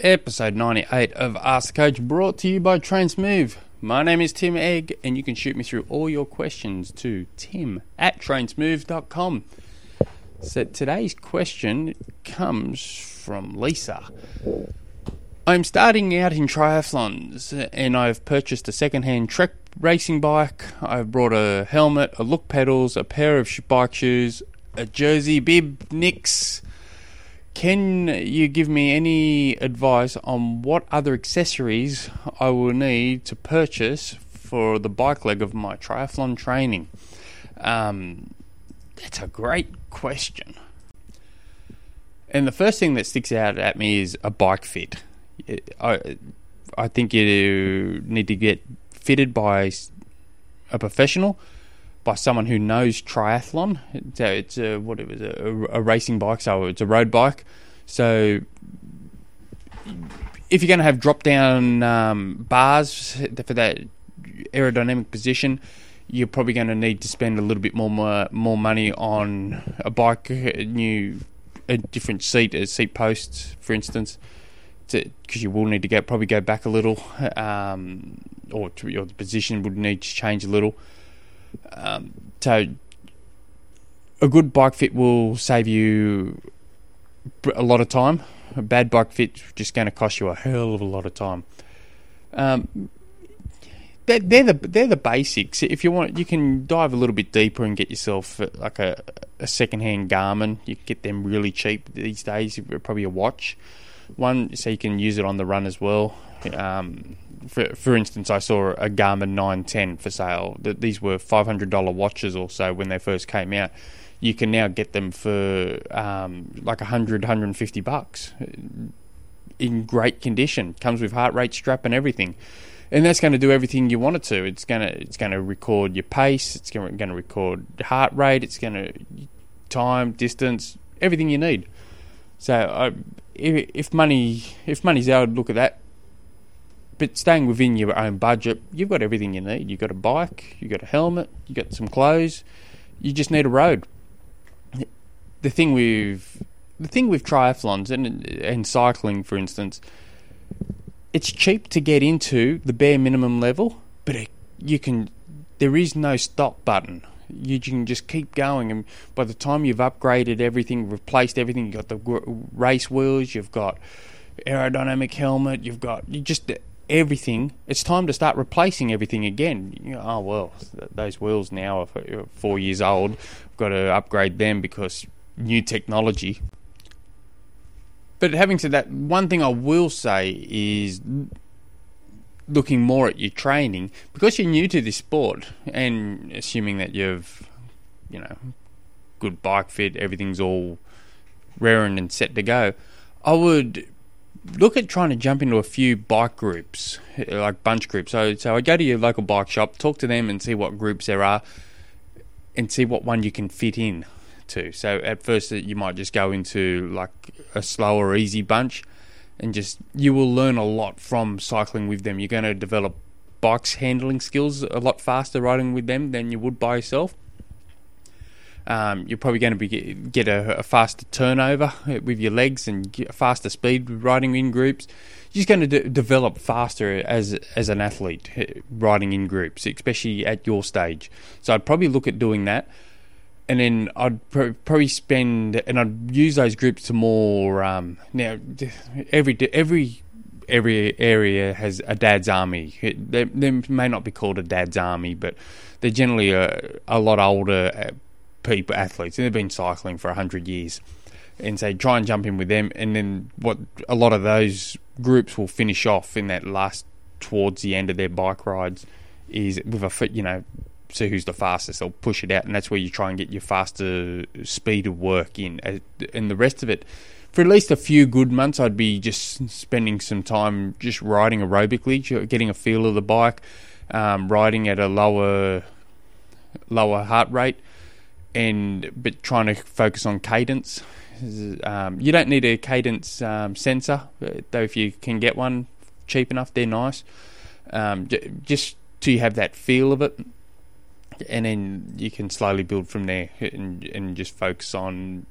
Episode 98 of Ask the Coach brought to you by Trainsmooth. My name is Tim Egg, and you can shoot me through all your questions to tim at trainsmooth.com. So today's question comes from Lisa. I'm starting out in triathlons, and I've purchased a second-hand Trek racing bike. I've brought a helmet, a look pedals, a pair of bike shoes, a jersey, bib, nicks. Can you give me any advice on what other accessories I will need to purchase for the bike leg of my triathlon training? Um, that's a great question. And the first thing that sticks out at me is a bike fit. I, I think you need to get fitted by a professional, by someone who knows triathlon. So it's a, what it was a, a racing bike, so it's a road bike. So if you're going to have drop down um, bars for that aerodynamic position, you're probably going to need to spend a little bit more more, more money on a bike, a new a different seat, a seat posts, for instance, because you will need to go probably go back a little, um, or to, your position would need to change a little. Um, so a good bike fit will save you a lot of time. A bad bike fit just going to cost you a hell of a lot of time. Um, they're, the they're the basics. If you want, you can dive a little bit deeper and get yourself uh, like a a secondhand Garmin. You can get them really cheap these days. Probably a watch one, so you can use it on the run as well. Um, for for instance, I saw a Garmin 910 for sale. That These were $500 watches or so when they first came out. You can now get them for um, like 100, 150 bucks in great condition. Comes with heart rate strap and everything and that's going to do everything you want it to. It's going to it's going to record your pace. It's going to, record heart rate. It's going to time, distance, everything you need. So if, if money if money's out, look at that. But staying within your own budget, you've got everything you need. You've got a bike, you've got a helmet, you've got some clothes. You just need a road. The thing with the thing with triathlons and and cycling, for instance, it's cheap to get into the bare minimum level, but it, you can. There is no stop button. You can just keep going, and by the time you've upgraded everything, replaced everything, you've got the race wheels, you've got aerodynamic helmet, you've got you just everything. It's time to start replacing everything again. You know, oh well, those wheels now are uh, four years old. I've got to upgrade them because new technology. But having said that, one thing I will say is looking more at your training because you're new to this sport and assuming that you've, you know, good bike fit, everything's all raring and set to go. I would look at trying to jump into a few bike groups, like bunch groups. So, so I go to your local bike shop, talk to them, and see what groups there are, and see what one you can fit in to. So at first uh, you might just go into like a slower, easy bunch, and just you will learn a lot from cycling with them. You're going to develop bikes handling skills a lot faster riding with them than you would by yourself. Um, you're probably going to be get a, a, faster turnover with your legs and get faster speed riding in groups. You're just going to de- develop faster as as an athlete riding in groups, especially at your stage. So I'd probably look at doing that and then I'd probably spend and I'd use those groups to more. Um, now, every every every area has a dad's army. They, they, may not be called a dad's army, but they're generally a, a lot older uh, people, athletes, and they've been cycling for hundred years. And say try and jump in with them, and then what a lot of those groups will finish off in that last towards the end of their bike rides is with a fit, you know see who's the fastest. They'll push it out, and that's where you try and get your faster speed of work in. And the rest of it, for at least a few good months, I'd be just spending some time just riding aerobically, getting a feel of the bike, um, riding at a lower lower heart rate, and but trying to focus on cadence. Um, you don't need a cadence um, sensor, though. If you can get one cheap enough, they're nice. Um, just to have that feel of it and then you can slowly build from there and and just focus on.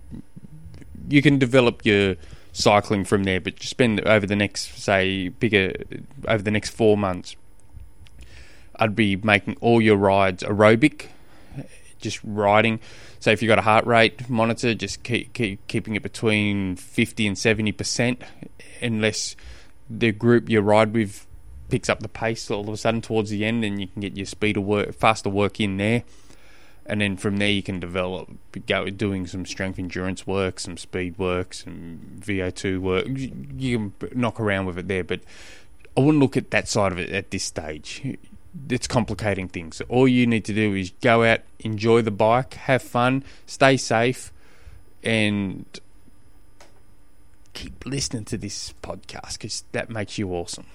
You can develop your cycling from there. But just spend over the next, say, bigger over the next four months. I'd be making all your rides aerobic, just riding. So if you've got a heart rate monitor, just keep, keep keeping it between fifty and seventy percent, unless the group you ride with picks up the pace all of a sudden towards the end, and you can get your speed of work, faster work in there and then from there you can develop go doing some strength endurance work, some speed work, some VO2 work. You can knock around with it there, but I wouldn't look at that side of it at this stage. It's complicating things. All you need to do is go out, enjoy the bike, have fun, stay safe, and keep listening to this podcast because that makes you awesome.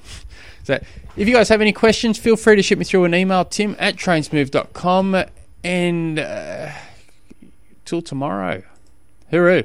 So, if you guys have any questions, feel free to shoot me through an email, tim at trainsmooth.com and uh, till tomorrow. Hooroo.